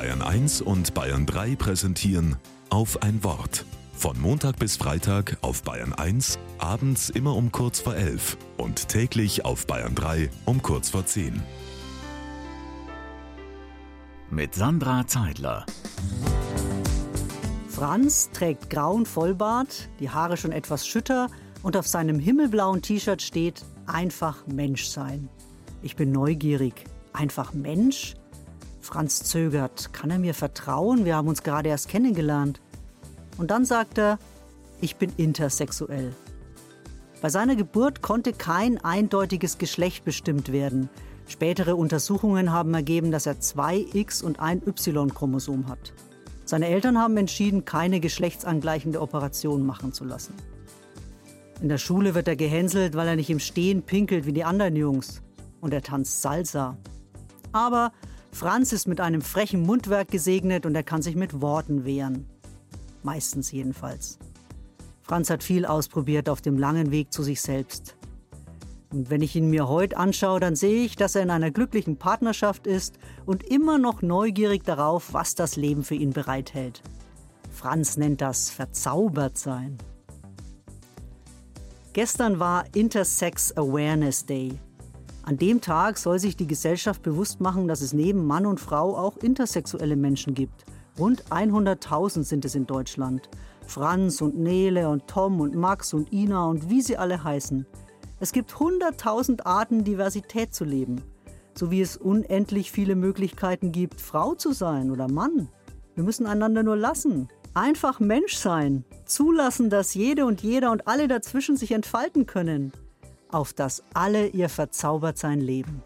Bayern 1 und Bayern 3 präsentieren auf ein Wort. Von Montag bis Freitag auf Bayern 1, abends immer um kurz vor 11 und täglich auf Bayern 3 um kurz vor 10. Mit Sandra Zeidler. Franz trägt grauen Vollbart, die Haare schon etwas schütter und auf seinem himmelblauen T-Shirt steht einfach Mensch sein. Ich bin neugierig. Einfach Mensch? Franz zögert. Kann er mir vertrauen? Wir haben uns gerade erst kennengelernt. Und dann sagt er, ich bin intersexuell. Bei seiner Geburt konnte kein eindeutiges Geschlecht bestimmt werden. Spätere Untersuchungen haben ergeben, dass er zwei X- und ein Y-Chromosom hat. Seine Eltern haben entschieden, keine geschlechtsangleichende Operation machen zu lassen. In der Schule wird er gehänselt, weil er nicht im Stehen pinkelt wie die anderen Jungs. Und er tanzt Salsa. Aber Franz ist mit einem frechen Mundwerk gesegnet und er kann sich mit Worten wehren. Meistens jedenfalls. Franz hat viel ausprobiert auf dem langen Weg zu sich selbst. Und wenn ich ihn mir heute anschaue, dann sehe ich, dass er in einer glücklichen Partnerschaft ist und immer noch neugierig darauf, was das Leben für ihn bereithält. Franz nennt das verzaubert sein. Gestern war Intersex Awareness Day. An dem Tag soll sich die Gesellschaft bewusst machen, dass es neben Mann und Frau auch intersexuelle Menschen gibt. Rund 100.000 sind es in Deutschland. Franz und Nele und Tom und Max und Ina und wie sie alle heißen. Es gibt 100.000 Arten, Diversität zu leben. So wie es unendlich viele Möglichkeiten gibt, Frau zu sein oder Mann. Wir müssen einander nur lassen. Einfach Mensch sein. Zulassen, dass jede und jeder und alle dazwischen sich entfalten können auf dass alle ihr Verzaubertsein leben.